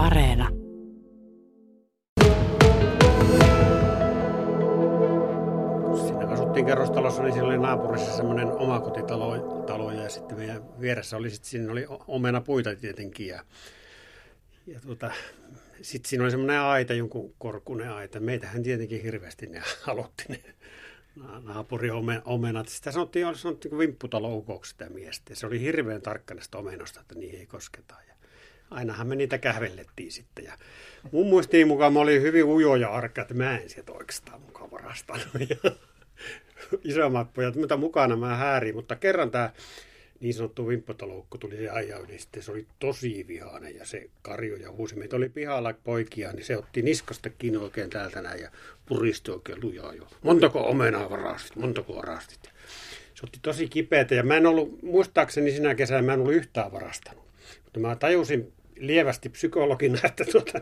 Areena. Siinä asuttiin kerrostalossa, niin siellä oli naapurissa semmoinen omakotitalo talo, ja sitten meidän vieressä oli, sitten siinä oli omenapuita tietenkin. Ja, ja tuota, sitten siinä oli semmoinen aita, jonkun korkunen aita. Meitähän tietenkin hirveästi ne aloitti ne naapuri omenat. Sitä sanottiin, sanottiin vimpputaloukoksi sitä miestä. Se oli hirveän tarkka näistä omenosta, että niihin ei kosketa. Ja ainahan me niitä kävellettiin sitten. Ja mun muistiin mukaan mä olin hyvin ujo ja arka, että mä en sieltä oikeastaan mukaan varastanut. Ja isommat pojat, mitä mukana mä häärin, mutta kerran tämä niin sanottu vimppataloukko tuli se aja yli. Sitten se oli tosi vihainen ja se karjo ja huusi. Meitä oli pihalla poikia, niin se otti niskasta kiinni oikein täältä näin ja puristi oikein lujaa jo. Montako omenaa varastit, montako varastit. Se otti tosi kipeätä ja mä en ollut, muistaakseni sinä kesänä mä en ollut yhtään varastanut. Mutta mä tajusin lievästi psykologina, että tuota,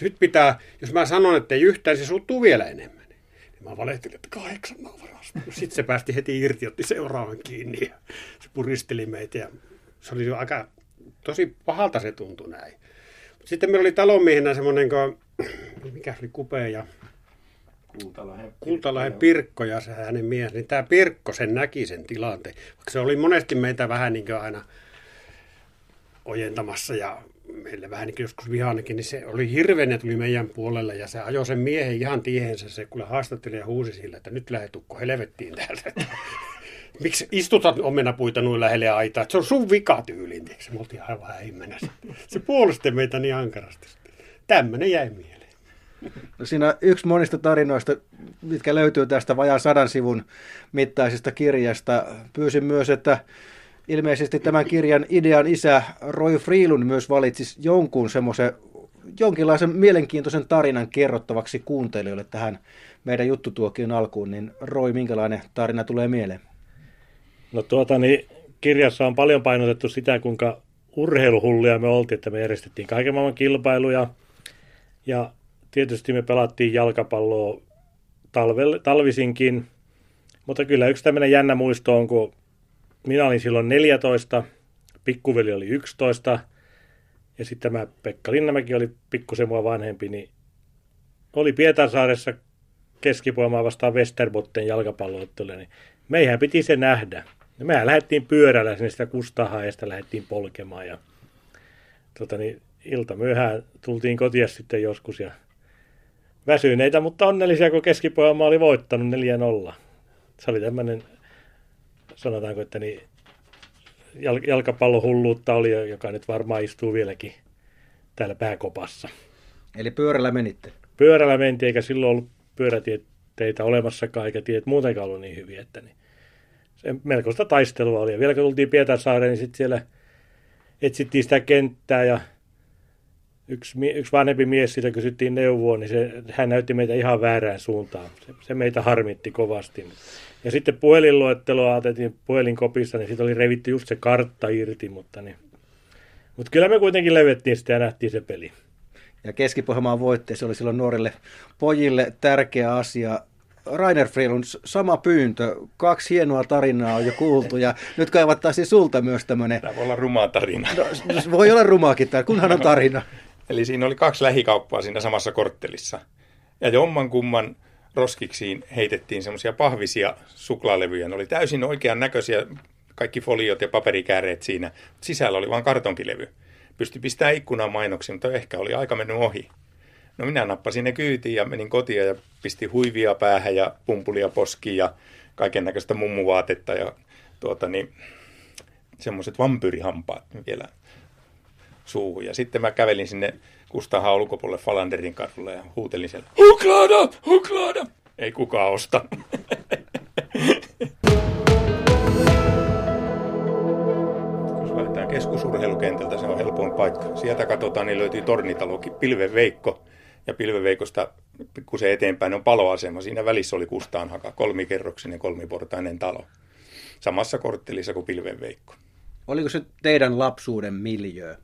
nyt pitää, jos mä sanon, että ei yhtään, se suuttuu vielä enemmän. Niin mä valehtelin, että kahdeksan mä varastanut. Sitten se päästi heti irti, otti seuraavan kiinni ja se puristeli meitä. Ja se oli jo aika, tosi pahalta se tuntui näin. Sitten meillä oli talonmiehenä semmoinen, mikä oli kupea ja Kultalahen, Kultalahen Pirkko ja se hänen mies, niin tämä Pirkko sen näki sen tilanteen. Vaikka se oli monesti meitä vähän niin kuin aina ojentamassa ja meille vähän niin joskus vihaannekin, niin se oli hirveän, tuli meidän puolelle ja se ajoi sen miehen ihan tiehensä. Se kuule haastatteli ja huusi sille, että nyt lähetukko helvettiin täältä. Miksi istutat omenapuita noin lähelle aitaa? Se on sun vika tyyliin. Se me oltiin aivan häimmänä. Se puolusti meitä niin ankarasti. Tämmöinen jäi mieleen. No siinä yksi monista tarinoista, mitkä löytyy tästä vajaan sadan sivun mittaisesta kirjasta. Pyysin myös, että ilmeisesti tämän kirjan idean isä Roy Freelund myös valitsi jonkun semmoisen jonkinlaisen mielenkiintoisen tarinan kerrottavaksi kuuntelijoille tähän meidän juttutuokion alkuun, niin Roy, minkälainen tarina tulee mieleen? No tuota, niin kirjassa on paljon painotettu sitä, kuinka urheiluhullia me oltiin, että me järjestettiin kaiken maailman kilpailuja. Ja tietysti me pelattiin jalkapalloa talvisinkin, mutta kyllä yksi tämmöinen jännä muisto on, kun minä olin silloin 14, pikkuveli oli 11 ja sitten tämä Pekka Linnamäki oli pikkusen mua vanhempi, niin oli Pietarsaaressa keskipuomaa vastaan Westerbotten jalkapalloottelu, niin meihän piti se nähdä. Ja mehän lähdettiin pyörällä sinne sitä kustahaa ja sitä lähdettiin polkemaan ja tota niin, ilta myöhään tultiin kotia sitten joskus ja väsyneitä, mutta onnellisia, kun keskipohjelma oli voittanut 4-0. Se oli tämmöinen sanotaanko, että niin jalkapallohulluutta oli, joka nyt varmaan istuu vieläkin täällä pääkopassa. Eli pyörällä menitte? Pyörällä mentiin, eikä silloin ollut pyörätieteitä olemassakaan, eikä tiet muutenkaan ollut niin hyviä, että niin se melkoista taistelua oli. Ja vielä kun tultiin Pietarsaareen, niin sitten siellä etsittiin sitä kenttää ja yksi, yksi vanhempi mies siitä kysyttiin neuvoa, niin se, hän näytti meitä ihan väärään suuntaan. Se, se meitä harmitti kovasti. Ja sitten puhelinluetteloa otettiin puhelinkopissa, niin siitä oli revitty just se kartta irti, mutta, niin. mutta kyllä me kuitenkin levettiin sitä ja nähtiin se peli. Ja keski voitti, se oli silloin nuorille pojille tärkeä asia. Rainer Freelund, sama pyyntö. Kaksi hienoa tarinaa on jo kuultu ja nyt kaivattaisiin sulta myös tämmöinen... Tämä voi olla ruma tarina. No, voi olla rumaakin tämä, kunhan on tarina. Eli siinä oli kaksi lähikauppaa siinä samassa korttelissa. Ja jomman kumman roskiksiin heitettiin semmoisia pahvisia suklaalevyjä. Ne oli täysin oikean näköisiä, kaikki foliot ja paperikääreet siinä. Sisällä oli vain kartonkilevy. Pysty pistämään ikkunaan mainoksia, mutta ehkä oli aika mennyt ohi. No minä nappasin ne kyytiin ja menin kotiin ja pistin huivia päähän ja pumpulia poskiin ja kaiken näköistä mummuvaatetta ja tuota niin, semmoiset vampyrihampaat vielä suuhun. Ja sitten mä kävelin sinne Kustahan ulkopuolelle Falanderin kadulle ja huutelin siellä, Huklaada! Huklaada! Ei kukaan osta. Jos lähdetään keskusurheilukentältä, se on helpoin paikka. Sieltä katsotaan, niin löytyy tornitalo, Pilveveikko. Ja Pilveveikosta se eteenpäin on paloasema. Siinä välissä oli Kustaanhaka, kolmikerroksinen, kolmiportainen talo. Samassa korttelissa kuin Pilveveikko. Oliko se teidän lapsuuden miljöö?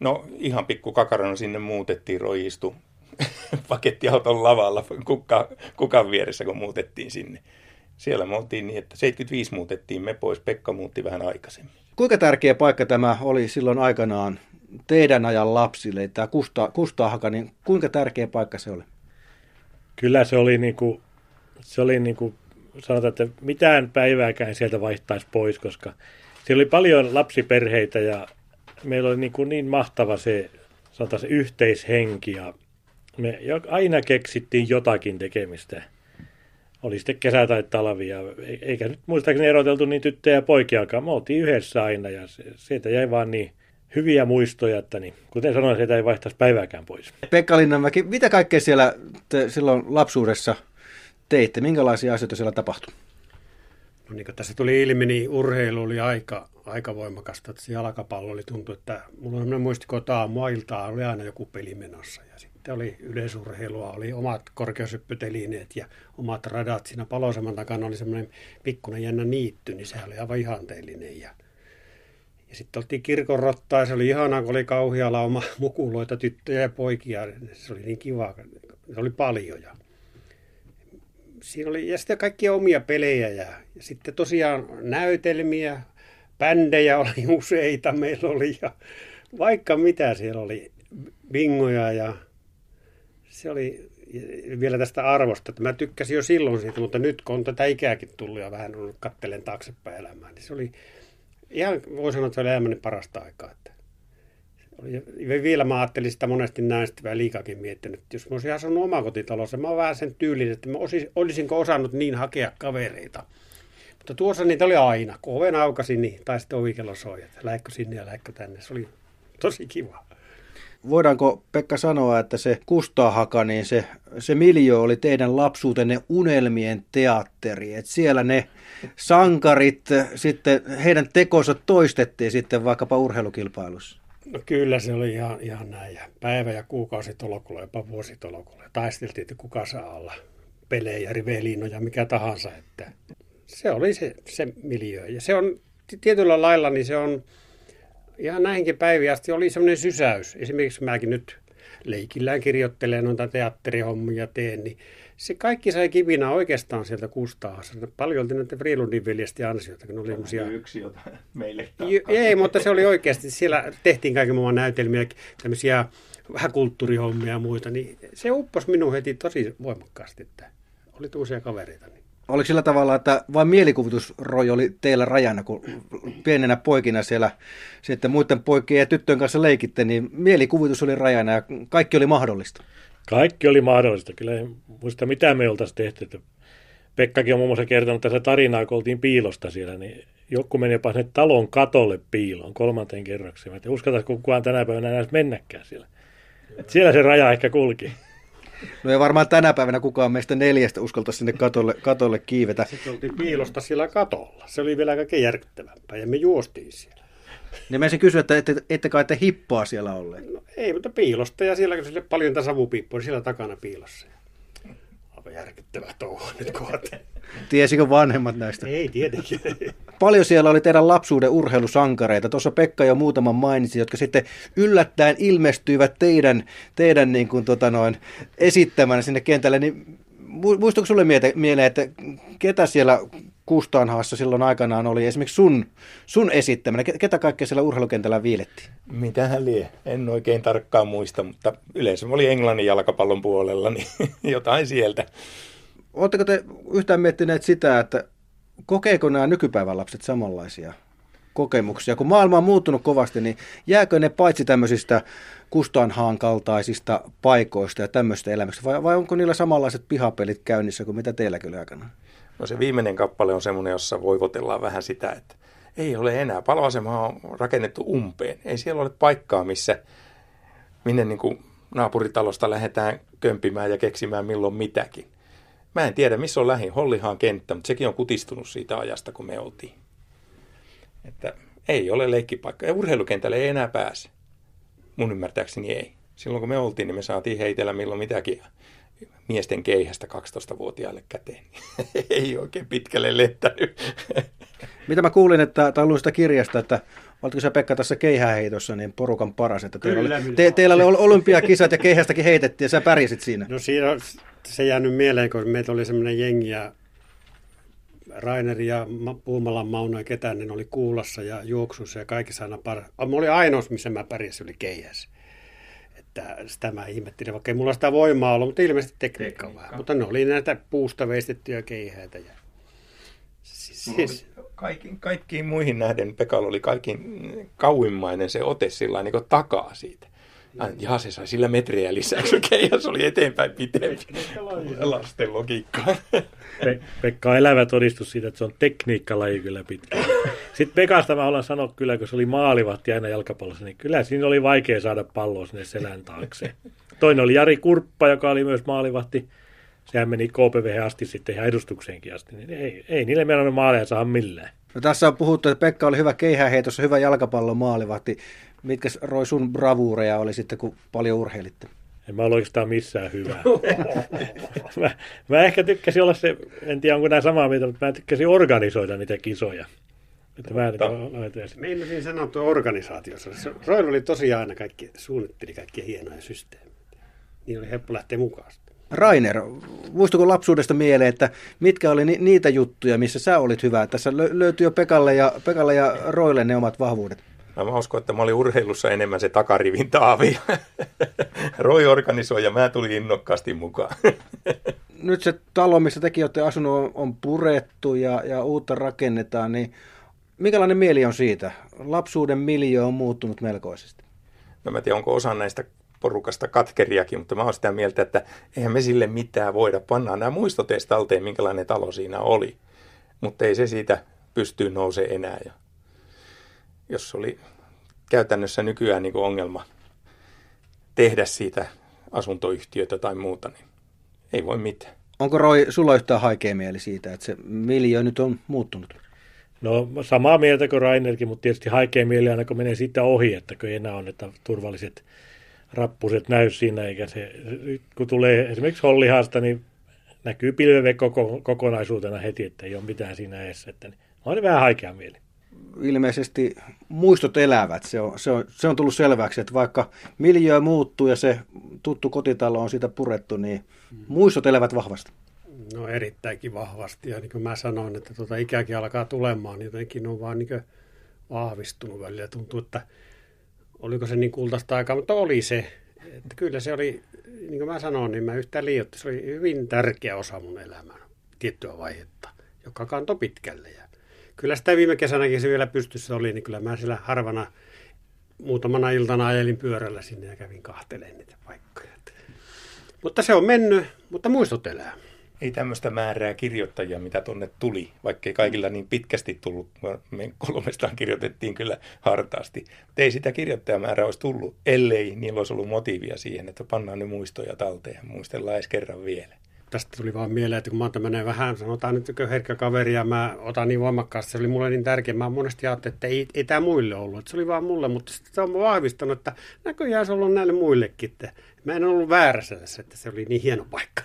No ihan pikku kakarana sinne muutettiin, roistu pakettiauton lavalla kukka, kukan vieressä, kun muutettiin sinne. Siellä me oltiin niin, että 75 muutettiin me pois, Pekka muutti vähän aikaisemmin. Kuinka tärkeä paikka tämä oli silloin aikanaan teidän ajan lapsille, tämä Kustaa, Kustaahaka, niin kuinka tärkeä paikka se oli? Kyllä se oli niin kuin, se oli niin kuin sanotaan, että mitään päivääkään sieltä vaihtaisi pois, koska siellä oli paljon lapsiperheitä ja meillä oli niin, kuin niin mahtava se, se yhteishenki ja me aina keksittiin jotakin tekemistä. Oli sitten kesä tai talvi ja e-, eikä nyt muistaakseni eroteltu niin tyttöjä ja poikiakaan. Me oltiin yhdessä aina ja se, siitä jäi vaan niin hyviä muistoja, että niin, kuten sanoin, sitä ei vaihtaisi päivääkään pois. Pekka Linnanmäki, mitä kaikkea siellä te silloin lapsuudessa teitte? Minkälaisia asioita siellä tapahtui? Niin kuin tässä tuli ilmi, niin urheilu oli aika, aika voimakasta. Se jalkapallo oli tuntuu, että mulla on sellainen muistiko, että aamuiltaa oli aina joku peli menossa. Ja sitten oli yleisurheilua, oli omat korkeushyppytelineet ja omat radat. Siinä paloseman takana oli semmoinen pikkuinen jännä niitty, niin se oli aivan ihanteellinen. Ja, ja sitten oltiin kirkon rottaa, se oli ihanaa, kun oli kauhia lauma mukuloita, tyttöjä ja poikia. Se oli niin kiva, se oli paljon. Ja siinä oli ja sitten kaikkia omia pelejä ja, ja sitten tosiaan näytelmiä, bändejä oli useita meillä oli ja vaikka mitä siellä oli, bingoja ja se oli vielä tästä arvosta, että mä tykkäsin jo silloin siitä, mutta nyt kun on tätä ikääkin tullut ja vähän kattelen taaksepäin elämään, niin se oli ihan, voi sanoa, että se oli elämäni parasta aikaa. Että vielä mä ajattelin sitä monesti näin sitten vähän liikakin miettinyt, jos mä olisin asunut omakotitalossa, mä oon vähän sen tyylinen, että mä osis, olisinko osannut niin hakea kavereita. Mutta tuossa niitä oli aina. Kun oven aukasi, niin, tai sitten ovikello soi, että lähkö sinne ja lähkö tänne. Se oli tosi kiva. Voidaanko Pekka sanoa, että se Kustahaka, niin se, se miljö oli teidän lapsuutenne unelmien teatteri. Että siellä ne sankarit, sitten heidän tekonsa toistettiin sitten vaikkapa urheilukilpailussa. No kyllä se oli ihan, ihan näin. Ja päivä- ja kuukausitolokulla, jopa vuositolokulla. Taisteltiin, että kuka saa olla pelejä, riveliinoja, mikä tahansa. Että se oli se, se miljö. Ja se on tietyllä lailla, niin se on ihan näihinkin päiviin asti oli semmoinen sysäys. Esimerkiksi mäkin nyt leikillään kirjoittelen noita teatterihommia teen, niin se kaikki sai kipinä oikeastaan sieltä Kustaassa. Paljon näiden Freelundin veljesten ansiota, kun oli semmoisia... yksi, jota meille Ei, mutta se oli oikeasti, siellä tehtiin kaiken muun näytelmiä, tämmöisiä vähän kulttuurihommia ja muita, niin se upposi minun heti tosi voimakkaasti, että oli uusia kavereita. Niin. Oliko sillä tavalla, että vain mielikuvitusroi oli teillä rajana, kun pienenä poikina siellä sitten muiden poikien ja tyttöjen kanssa leikitte, niin mielikuvitus oli rajana ja kaikki oli mahdollista? Kaikki oli mahdollista. Kyllä en muista, mitä me oltaisiin tehty. Että Pekkakin on muun muassa kertonut tässä tarinaa, kun oltiin piilosta siellä, niin joku meni jopa sinne talon katolle piiloon kolmanteen kerrokseen. Että uskaltaisiko kukaan tänä päivänä enää mennäkään siellä. Et siellä se raja ehkä kulki. No ei varmaan tänä päivänä kukaan meistä neljästä uskalta sinne katolle, katolle kiivetä. Sitten oltiin piilosta siellä katolla. Se oli vielä kaikkein järkyttävämpää ja me juostiin siellä. Niin mä kysyä, että ette, ette kai te hippoa siellä olleet. No, ei, mutta piilosta ja siellä sille paljon tätä savupiippua, niin siellä takana piilossa. Aivan järkyttävää touhua nyt kohta. Tiesikö vanhemmat näistä? Ei tietenkin. Paljon siellä oli teidän lapsuuden urheilusankareita. Tuossa Pekka jo muutaman mainitsi, jotka sitten yllättäen ilmestyivät teidän, teidän niin kuin, tota noin, esittämänä sinne kentälle. Niin, muistuuko sulle mieleen, että ketä siellä Kustanhaassa silloin aikanaan oli esimerkiksi sun, sun esittämänä? Ketä kaikkea siellä urheilukentällä viiletti? Mitähän lie? En oikein tarkkaan muista, mutta yleensä oli Englannin jalkapallon puolella, niin jotain sieltä. Oletteko te yhtään miettineet sitä, että kokeeko nämä nykypäivän lapset samanlaisia kokemuksia? Kun maailma on muuttunut kovasti, niin jääkö ne paitsi tämmöisistä Kustanhaan kaltaisista paikoista ja tämmöistä elämästä, vai, vai onko niillä samanlaiset pihapelit käynnissä kuin mitä teillä kyllä aikana? No se viimeinen kappale on semmoinen, jossa voivotellaan vähän sitä, että ei ole enää. Paloasema on rakennettu umpeen. Ei siellä ole paikkaa, missä minne niin kuin naapuritalosta lähdetään kömpimään ja keksimään milloin mitäkin. Mä en tiedä, missä on lähin. Hollihaan kenttä, mutta sekin on kutistunut siitä ajasta, kun me oltiin. Että ei ole leikkipaikka. Ja urheilukentälle ei enää pääse. Mun ymmärtääkseni ei. Silloin kun me oltiin, niin me saatiin heitellä milloin mitäkin miesten keihästä 12-vuotiaille käteen. ei oikein pitkälle lentänyt. Mitä mä kuulin, että, tai luin sitä kirjasta, että Oletko se Pekka tässä keihäheitossa niin porukan paras? Että teillä, Kyllä, oli, te, teillä oli olympiakisat ja keihästäkin heitettiin ja sä pärjäsit siinä. No siinä se jäänyt mieleen, kun meitä oli semmoinen jengi ja Rainer ja Puumalan Mauno ja ketään, ne oli kuulassa ja juoksussa ja kaikissa aina par... Mä olin ainoa, missä mä pärjäsin, oli keihäs. Että sitä mä ihmettelin, vaikka ei mulla sitä voimaa ollut, mutta ilmeisesti tekniikka, tekniikka. vähän. Mutta ne oli näitä puusta veistettyjä keihäitä. Ja... Siis... Kaikkiin, kaikkiin muihin nähden Pekalla oli kaikin kauimmainen se ote sillä niin takaa siitä. Ja se sai sillä metriä lisää, kun keihäs oli eteenpäin pitempi. Lasten logiikkaa. Pe- Pekka on elävä todistus siitä, että se on tekniikkalaji kyllä pitkä. Sitten Pekasta mä haluan sanoa kyllä, kun se oli maalivahti aina jalkapallossa, niin kyllä siinä oli vaikea saada palloa sinne selän taakse. Toinen oli Jari Kurppa, joka oli myös maalivahti. Sehän meni KPV asti sitten ihan edustukseenkin asti. Niin ei, ei niille meidän maaleja saa millään. No tässä on puhuttu, että Pekka oli hyvä keihäheitossa, hyvä jalkapallon maalivahti. Mitkä Roi sun bravuureja oli sitten, kun paljon urheilitte? En mä ole oikeastaan missään hyvä. mä, mä, ehkä tykkäsin olla se, en tiedä onko nämä samaa mieltä, mutta mä tykkäsin organisoida niitä kisoja. Että mä Meinasin sanoa tuo organisaatiossa. Roil oli tosiaan aina kaikki, suunnitteli kaikkia hienoja systeemejä. Niin oli helppo lähteä mukaan. Rainer, muistuko lapsuudesta mieleen, että mitkä oli ni- niitä juttuja, missä sä olit hyvä? Tässä lö- löytyy jo Pekalle ja, Pekalle ja Roille ne omat vahvuudet. Mä uskon, että mä olin urheilussa enemmän se takarivin taavi. Roi organisoi ja mä tulin innokkaasti mukaan. Nyt se talo, missä tekin olette asunut, on purettu ja, ja uutta rakennetaan, niin minkälainen mieli on siitä? Lapsuuden miljö on muuttunut melkoisesti. No mä tiedän, onko osa näistä porukasta katkeriakin, mutta mä oon sitä mieltä, että eihän me sille mitään voida. Pannaan nämä muistot talteen, minkälainen talo siinä oli. Mutta ei se siitä pysty nouse enää. Ja jos oli käytännössä nykyään niin kuin ongelma tehdä siitä asuntoyhtiötä tai muuta, niin ei voi mitään. Onko Roy sulla yhtään haikea mieli siitä, että se miljö nyt on muuttunut? No samaa mieltä kuin Rainerkin, mutta tietysti haikea mieli aina kun menee siitä ohi, että kun ei enää on että turvalliset rappuset näy siinä, eikä se, kun tulee esimerkiksi hollihasta, niin näkyy pilveve koko, kokonaisuutena heti, että ei ole mitään siinä edessä. Että, niin, on vähän haikea mieli. Ilmeisesti muistot elävät. Se on, se, on, se on tullut selväksi, että vaikka miljö muuttuu ja se tuttu kotitalo on siitä purettu, niin muistot elävät vahvasti. No erittäinkin vahvasti. Ja niin kuin mä sanoin, että tuota ikäkin alkaa tulemaan, niin jotenkin on vaan niin vahvistunut välillä. Tuntuu, että oliko se niin kultaista aikaa, mutta oli se. Että kyllä se oli, niin kuin mä sanoin, niin mä yhtään liioitti. Se oli hyvin tärkeä osa mun elämää, tiettyä vaihetta, joka kantoi pitkälle. Ja kyllä sitä viime kesänäkin se vielä pystyssä oli, niin kyllä mä siellä harvana muutamana iltana ajelin pyörällä sinne ja kävin kahtelemaan niitä paikkoja. Mutta se on mennyt, mutta muistot elää ei tämmöistä määrää kirjoittajia, mitä tonne tuli, vaikkei kaikilla niin pitkästi tullut. Me kolmestaan kirjoitettiin kyllä hartaasti. Mutta ei sitä kirjoittajamäärää olisi tullut, ellei niillä olisi ollut motiivia siihen, että pannaan ne muistoja talteen muistellaan edes kerran vielä. Tästä tuli vaan mieleen, että kun mä oon tämmöinen vähän, sanotaan nyt herkkä kaveri ja mä otan niin voimakkaasti, se oli mulle niin tärkeä. Mä monesti ajattelin, että ei, ei tämä muille ollut, että se oli vaan mulle, mutta sitten se on vahvistanut, että näköjään se on ollut näille muillekin. Mä en ollut väärässä tässä, että se oli niin hieno paikka.